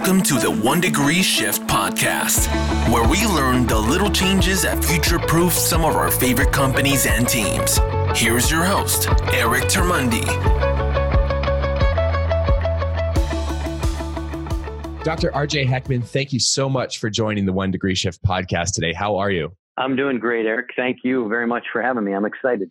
Welcome to the One Degree Shift podcast, where we learn the little changes that future proof some of our favorite companies and teams. Here's your host, Eric Termuende. Dr. RJ Heckman, thank you so much for joining the One Degree Shift podcast today. How are you? I'm doing great, Eric. Thank you very much for having me. I'm excited.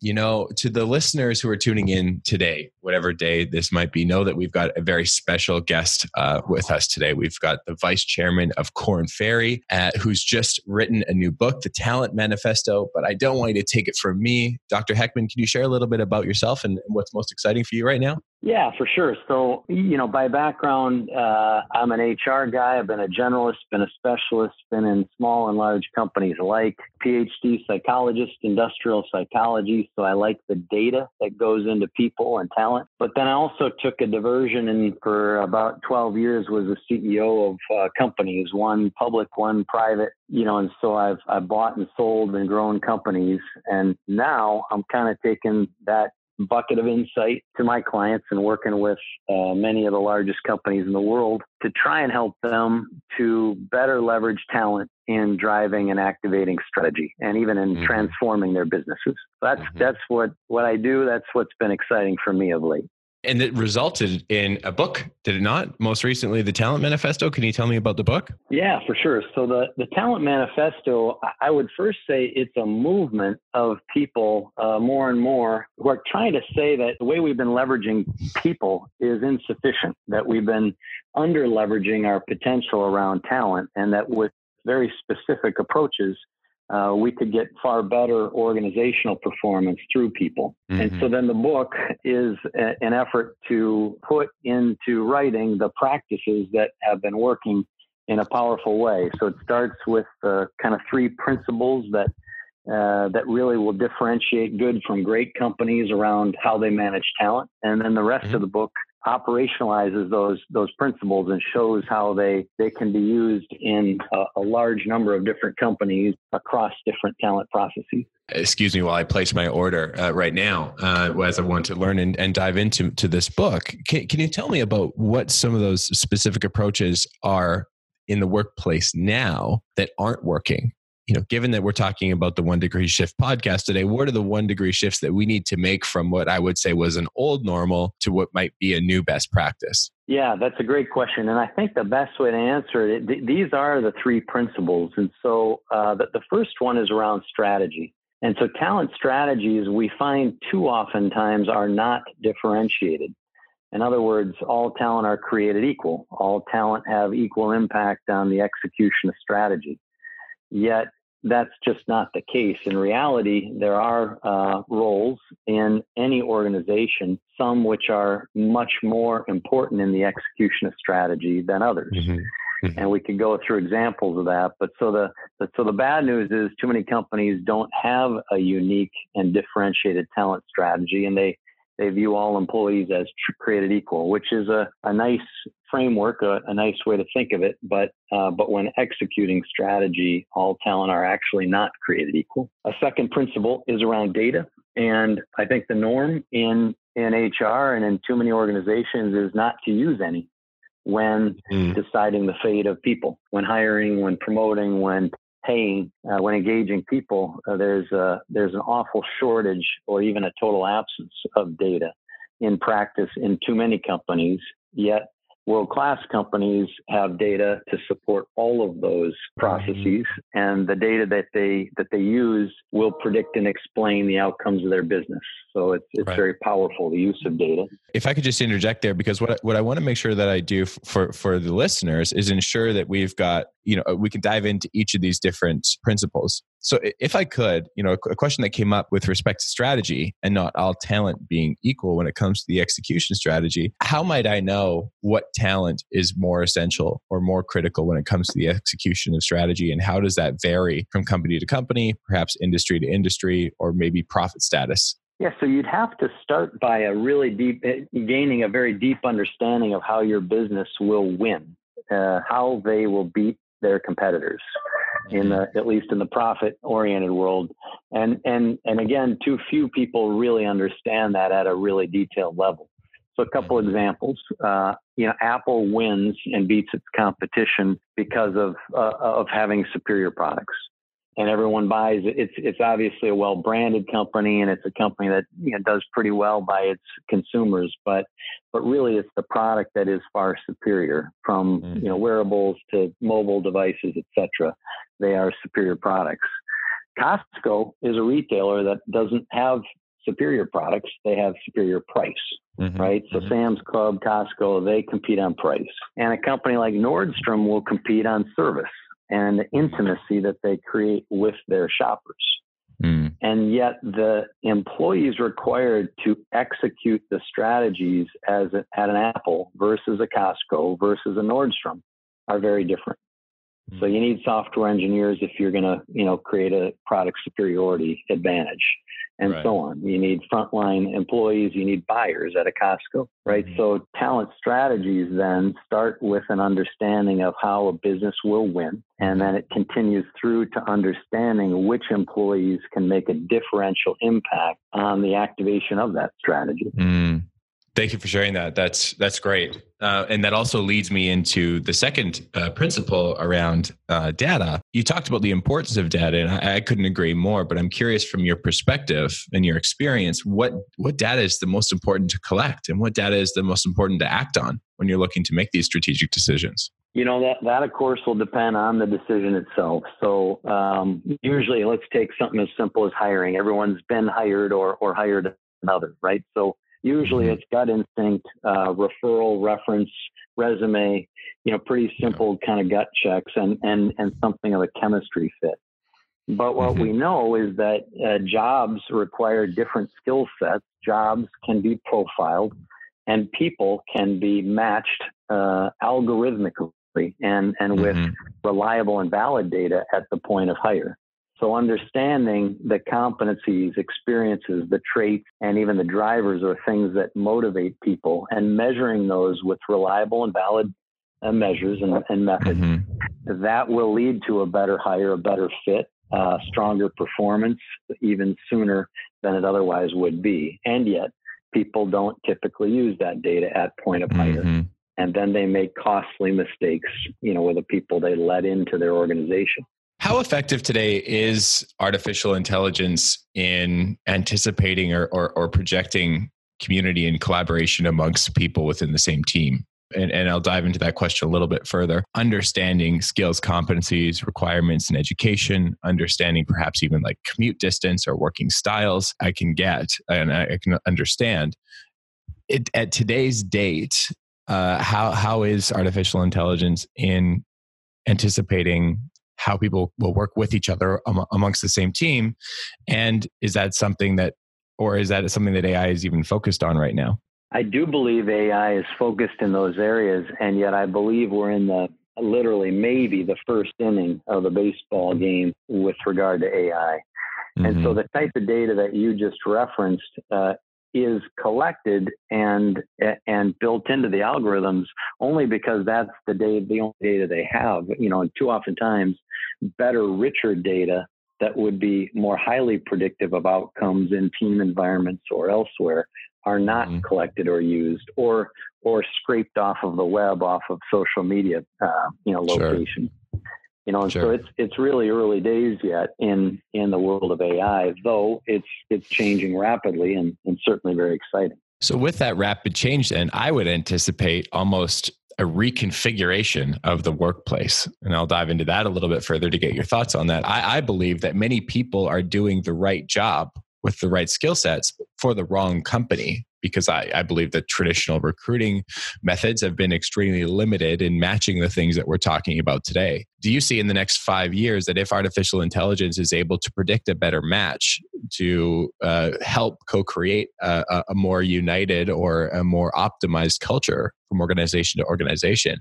You know, to the listeners who are tuning in today, whatever day this might be, know that we've got a very special guest uh, with us today. We've got the vice chairman of Korn Ferry, uh, who's just written a new book, The Talent Manifesto. But I don't want you to take it from me. Dr. Heckman, can you share a little bit about yourself and what's most exciting for you right now? Yeah, for sure. So, you know, by background, uh, I'm an HR guy. I've been a generalist, been a specialist, been in small and large companies alike, PhD psychologist, industrial psychology. So I like the data that goes into people and talent. But then I also took a diversion and for about 12 years was a CEO of uh, companies, one public, one private, you know, and so I've, I've bought and sold and grown companies. And now I'm kind of taking that bucket of insight to my clients and working with uh, many of the largest companies in the world to try and help them to better leverage talent in driving and activating strategy and even in mm-hmm. transforming their businesses. That's mm-hmm. that's what what I do. That's what's been exciting for me of late and it resulted in a book, did it not? Most recently, the Talent Manifesto. Can you tell me about the book? Yeah, for sure. So the the Talent Manifesto, I would first say it's a movement of people uh, more and more who are trying to say that the way we've been leveraging people is insufficient. That we've been under leveraging our potential around talent, and that with very specific approaches uh, we could get far better organizational performance through people. Mm-hmm. And so mm-hmm. then the book is a, an effort to put into writing the practices that have been working in a powerful way. So it starts with uh, kind of three principles that uh, that really will differentiate good from great companies around how they manage talent. And then the rest mm-hmm. of the book operationalizes those those principles and shows how they they can be used in a, a, large number of different companies across different talent processes. Excuse me while I place my order uh, right now, uh, as I want to learn and, and dive into to this book. Can, can you tell me about what some of those specific approaches are in the workplace now that aren't working you know, given that we're talking about the one degree shift podcast today, what are the one degree shifts that we need to make from what I would say was an old normal to what might be a new best practice? Yeah, that's a great question. And I think the best way to answer it, th- these are the three principles. And so uh, the, the first one is around strategy. And so talent strategies we find too oftentimes are not differentiated. In other words, all talent are created equal. All talent have equal impact on the execution of strategy. Yet that's just not the case. In reality, there are uh, roles in any organization, some which are much more important in the execution of strategy than others. Mm-hmm. Mm-hmm. And we could go through examples of that. But so the, the so the bad news is too many companies don't have a unique and differentiated talent strategy, and they they view all employees as created equal, which is a, a nice framework, a, a nice way to think of it. But uh, but when executing strategy, all talent are actually not created equal. A second principle is around data, and I think the norm in in HR and in too many organizations is not to use any when mm. deciding the fate of people, when hiring, when promoting, when paying, uh, when engaging people, uh, there's a, there's an awful shortage or even a total absence of data in practice in too many companies. Yet world class companies have data to support all of those processes mm-hmm. and the data that they that they use will predict and explain the outcomes of their business so it's, it's right. very powerful the use of data if i could just interject there because what, what i want to make sure that i do for for the listeners is ensure that we've got you know we can dive into each of these different principles so if I could, you know, a question that came up with respect to strategy and not all talent being equal when it comes to the execution strategy, how might I know what talent is more essential or more critical when it comes to the execution of strategy and how does that vary from company to company, perhaps industry to industry or maybe profit status? Yeah, so you'd have to start by a really deep, eh, gaining a very deep understanding of how your business will win, uh, how they will beat their competitors in the at least in the profit oriented world and and and again too few people really understand that at a really detailed level So a couple Mm-hmm. examples. Uh, you know, Apple wins and beats its competition because of uh, of having superior products, and everyone buys it. It's it's obviously a well branded company, and it's a company that you know does pretty well by its consumers. But but really, it's the product that is far superior. From Mhm. you know wearables to mobile devices, etc. They are superior products. Costco is a retailer that doesn't have superior products; they have superior price Mhm. right? So Mhm. Sam's Club, Costco, they compete on price. And a company like Nordstrom will compete on service and the intimacy that they create with their shoppers. Mm. And yet the employees required to execute the strategies as a, at an Apple versus a Costco versus a Nordstrom are very different. So you need software engineers if you're going to, you know, create a product superiority advantage and Right. so on. You need frontline employees, you need buyers at a Costco, right? Mhm. So talent strategies then start with an understanding of how a business will win. And then it continues through to understanding which employees can make a differential impact on the activation of that strategy. Mm. Thank you for sharing that. That's that's great, uh, and that also leads me into the second uh, principle around uh, data. You talked about the importance of data, and I, I couldn't agree more. But I'm curious, from your perspective and your experience, what what data is the most important to collect, and what data is the most important to act on when you're looking to make these strategic decisions? You know that that of course will depend on the decision itself. So um, usually, let's take something as simple as hiring. Everyone's been hired or or hired another, right? So usually Mhm. it's gut instinct, uh, referral, reference, resume. You know, pretty simple kind of gut checks and and and something of a chemistry fit. But what Mhm. we know is that uh, jobs require different skill sets. Jobs can be profiled, and people can be matched uh, algorithmically and, and with Mhm. reliable and valid data at the point of hire. So understanding the competencies, experiences, the traits, and even the drivers or things that motivate people and measuring those with reliable and valid uh, measures and, and methods, Mhm. that will lead to a better hire, a better fit, uh, stronger performance even sooner than it otherwise would be. And yet, people don't typically use that data at point of hire Mhm. and then they make costly mistakes you know with the people they let into their organization How effective today is artificial intelligence in anticipating or, or, or projecting community and collaboration amongst people within the same team? And, and I'll dive into that question a little bit further. Understanding skills, competencies, requirements, and education, understanding perhaps even like commute distance or working styles, I can get and I, can understand. It, at today's date, uh, how how is artificial intelligence in anticipating how people will work with each other am- amongst the same team and is that something that or is that something that ai is even focused on right now i do believe ai is focused in those areas and yet i believe we're in the literally maybe the first inning of the baseball game with regard to ai and so Mhm. the type of data that you just referenced uh, is collected and and built into the algorithms only because that's the data, the only data they have. You know, and too often times, better, richer data that would be more highly predictive of outcomes in team environments or elsewhere are not Mhm. collected or used or or scraped off of the web, off of social media, uh, you know, Sure. location. You know, and so it's it's really early days yet in in the world of AI, though it's it's changing rapidly and, and certainly very exciting. so with that rapid change then i would anticipate almost a reconfiguration of the workplace. And i'll dive into that a little bit further to get your thoughts on that. I, I believe that many people are doing the right job with the right skill sets for the wrong company because I, I believe that traditional recruiting methods have been extremely limited in matching the things that we're talking about today. Do you see in the next five years that if artificial intelligence is able to predict a better match to uh, help co create a, a, a more united or a more optimized culture from organization to organization,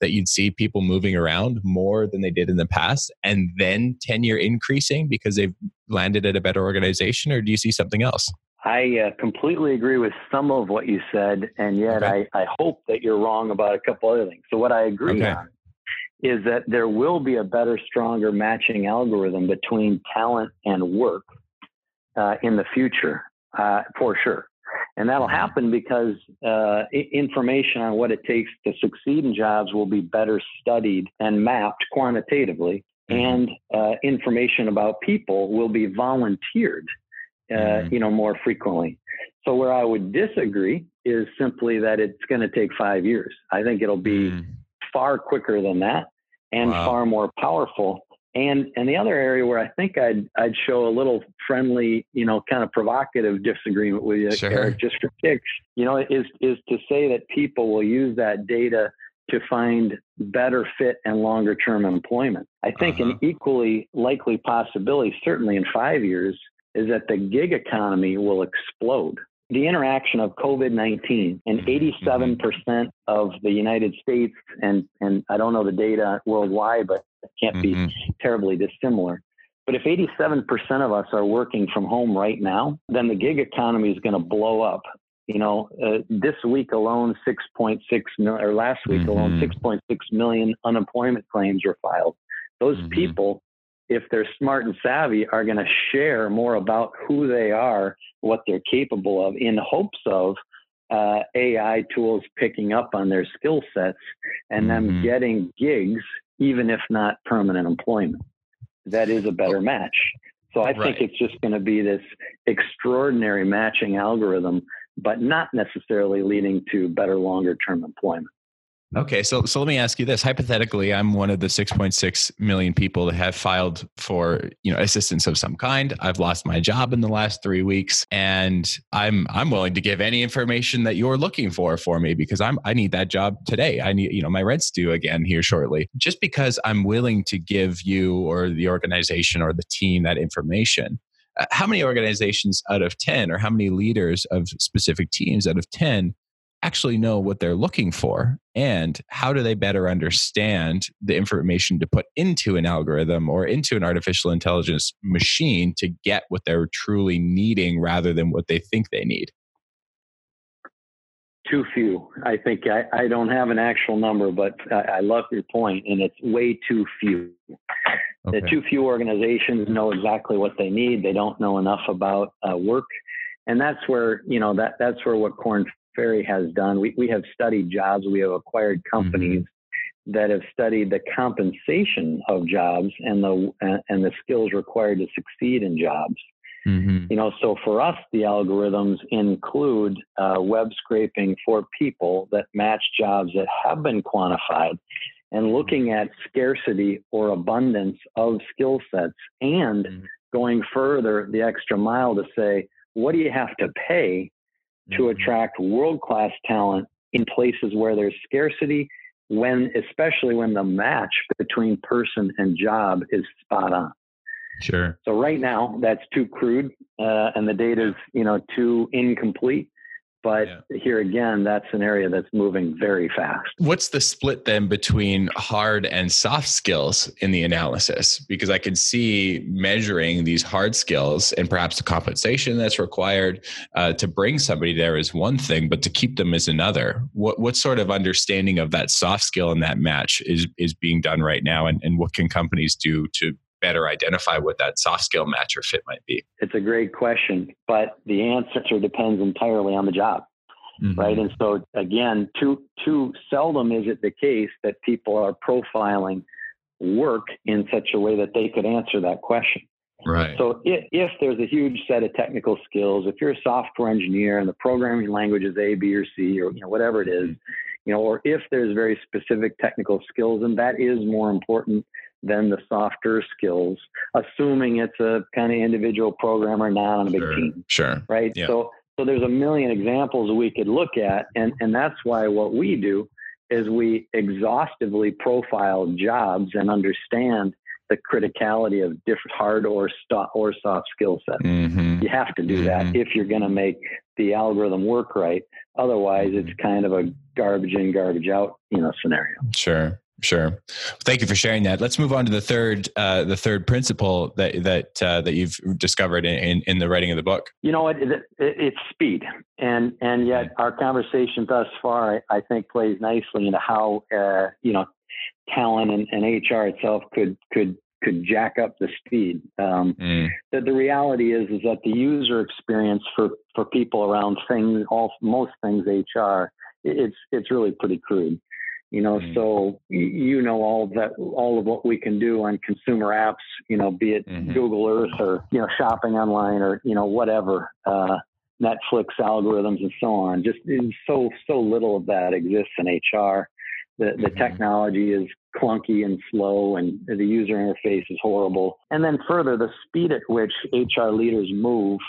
that you'd see people moving around more than they did in the past and then tenure increasing because they've landed at a better organization? Or do you see something else? I uh, completely agree with some of what you said, and yet Okay. I, I hope that you're wrong about a couple other things. So what I agree Okay. on is that there will be a better, stronger matching algorithm between talent and work uh, in the future, uh, for sure. And that'll Mm-hmm. happen because uh, information on what it takes to succeed in jobs will be better studied and mapped quantitatively, Mhm. and uh, information about people will be volunteered, uh, Mhm. you know, more frequently. So where I would disagree is simply that it's going to take five years. I think it'll be Mm. far quicker than that and Wow. far more powerful. And and the other area where I think I'd I'd show a little friendly, you know, kind of provocative disagreement with you, Sure. Eric, just for kicks, you know, is is to say that people will use that data to find better fit and longer term employment. I think Uh-huh. an equally likely possibility, certainly in five years, is that the gig economy will explode. The interaction of COVID 19 and Mhm, 87% of the United States, and, and I don't know the data worldwide, but it can't be Mhm. terribly dissimilar. But if 87% of us are working from home right now, then the gig economy is going to blow up. You know, uh, this week alone, 6.6 million, or last week alone, Mhm. 6.6 million unemployment claims were filed. Those Mhm. people, if they're smart and savvy, are going to share more about who they are, what they're capable of, in hopes of uh, AI tools picking up on their skill sets and them Mhm. getting gigs, even if not permanent employment. That is a better match. So I think Right. it's just going to be this extraordinary matching algorithm, but not necessarily leading to better longer term employment. Okay, so so let me ask you this: hypothetically, I'm one of the 6.6 million people that have filed for you know assistance of some kind. I've lost my job in the last three weeks, and I'm I'm willing to give any information that you're looking for for me because I'm I need that job today. I need you know my rent's due again here shortly. Just because I'm willing to give you or the organization or the team that information. uh, How many organizations out of 10 or how many leaders of specific teams out of 10 actually know what they're looking for and how do they better understand the information to put into an algorithm or into an artificial intelligence machine to get what they're truly needing rather than what they think they need Too few. I think I, I don't have an actual number, but I, I love your point, and it's way too few. The too few organizations know exactly what they need. They don't know enough about uh, work, and that's where you know that that's where what Korn Ferry has done. We we have studied jobs. We have acquired companies that have studied the compensation of jobs and the and the skills required to succeed in jobs. mm-hmm. You know, so for us, the algorithms include uh, web scraping for people that match jobs that have been quantified and looking at scarcity or abundance of skill sets and Mhm. going further the extra mile to say, what do you have to pay to Mm-hmm. attract world class talent in places where there's scarcity? When, especially when the match between person and job is spot on. sure So right now, that's too crude, uh, and the data is you know too incomplete. But Yeah. here again, that's an area that's moving very fast. what's the split then between hard and soft skills in the analysis because i can see measuring these hard skills and perhaps the compensation that's required uh, to bring somebody there is one thing but to keep them is another what what sort of understanding of that soft skill and that match is is being done right now and, and what can companies do to better identify what that soft skill match or fit might be It's a great question, but the answer depends entirely on the job, mm-hmm. right? And so again, too too seldom is it the case that people are profiling work in such a way that they could answer that question. right So if, if there's a huge set of technical skills, if you're a software engineer and the programming language is A, B, or C, or you know whatever it is, you know, or if there's very specific technical skills, and that is more important than the softer skills, assuming it's a kind of individual programmer not on a big sure team, sure right? Yeah. So so there's a million examples we could look at, and and that's why what we do is we exhaustively profile jobs and understand the criticality of different hard or sto- or soft skill sets. Mhm. You have to do that Mhm. if you're going to make the algorithm work right. Otherwise, it's kind of a garbage in, garbage out, you know, scenario. Sure, sure. Thank you for sharing that. Let's move on to the third, uh, the third principle that that uh, that you've discovered in, in, in the writing of the book. You know, it, it, it's speed, and and yet our conversation thus far, I, I think, plays nicely into how uh, you know talent and, and HR itself could could could jack up the speed. Um, mm. the, the reality is is that the user experience for for people around things, all most things HR, it's it's really pretty crude. You know, mm. so you know all of that, all of what we can do on consumer apps. You know, be it mm-hmm. Google Earth or you know shopping online or you know whatever. Uh, Netflix algorithms and so on. Just so so little of that exists in HR. The the mm-hmm. technology is clunky and slow, and the user interface is horrible. And then further, the speed at which HR leaders move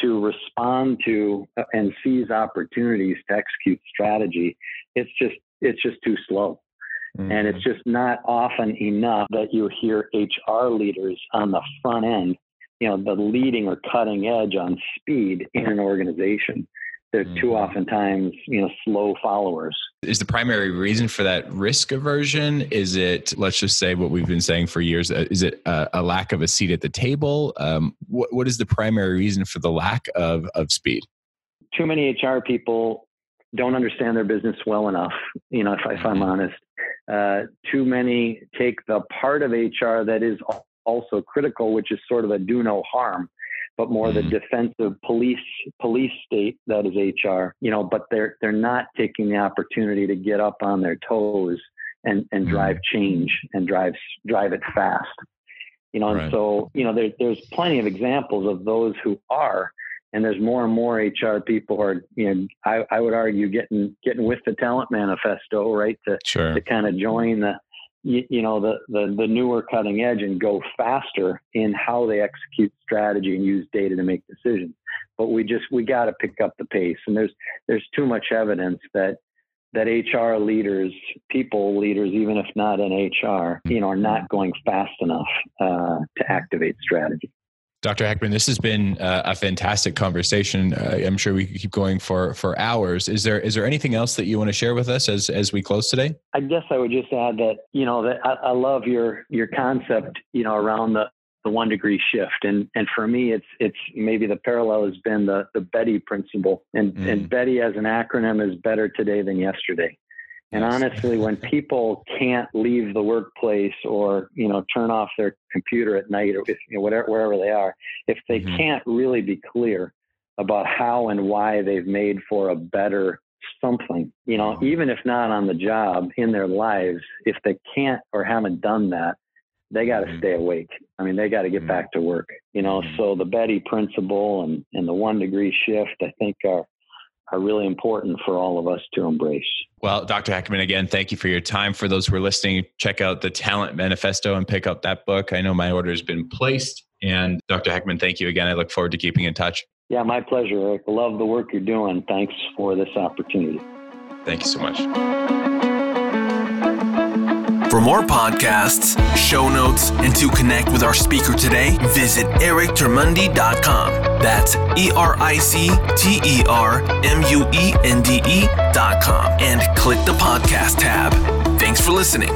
to respond to and seize opportunities to execute strategy, it's just it's just too slow. Mm-hmm. And it's just not often enough that you hear HR leaders on the front end you know the leading or cutting edge on speed in an organization they're mm-hmm. too oftentimes you know slow followers is the primary reason for that risk aversion is it let's just say what we've been saying for years uh, is it a, a lack of a seat at the table um, what, what is the primary reason for the lack of, of speed too many hr people don't understand their business well enough you know if, if i'm mm-hmm. honest uh, too many take the part of hr that is also critical, which is sort of a do no harm, but more mm-hmm. the defensive police police state that is HR. You know, but they're they're not taking the opportunity to get up on their toes and and mm-hmm. drive change and drive drive it fast. You know, right. and so you know there, there's plenty of examples of those who are and there's more and more HR people who are, you know, I, I would argue getting getting with the talent manifesto, right, to sure. to kind of join the you, you, know the, the the newer cutting edge and go faster in how they execute strategy and use data to make decisions but we just we got to pick up the pace and there's there's too much evidence that that HR leaders, people leaders, even if not in HR, you know, are not going fast enough uh, to activate strategy. Dr. Heckman, this has been uh, a fantastic conversation. Uh, I'm sure we could keep going for for hours. Is there is there anything else that you want to share with us as as we close today? I guess I would just add that you know that I, I love your your concept you know around the the one degree shift and and for me it's it's maybe the parallel has been the the Betty principle and mm. and Betty as an acronym is better today than yesterday and honestly, when people can't leave the workplace or you know turn off their computer at night or if, you know, whatever wherever they are, if they mm-hmm. can't really be clear about how and why they've made for a better something, you know, mm-hmm. even if not on the job in their lives, if they can't or haven't done that, they got to mm-hmm. stay awake. I mean, they got to get mm-hmm. back to work, you know. Mm-hmm. So the Betty principle and and the one degree shift, I think, are are really important for all of us to embrace. Well, Dr. Heckman, again, thank you for your time. For those who are listening, check out the Talent Manifesto and pick up that book. I know my order has been placed. And Dr. Heckman, thank you again. I look forward to keeping in touch. Yeah, my pleasure, Eric. Love the work you're doing. Thanks for this opportunity. Thank you so much. For more podcasts, show notes, and to connect with our speaker today, visit erictermuende.com. That's E R I C T E R M U E N D E.com and click the podcast tab. Thanks for listening.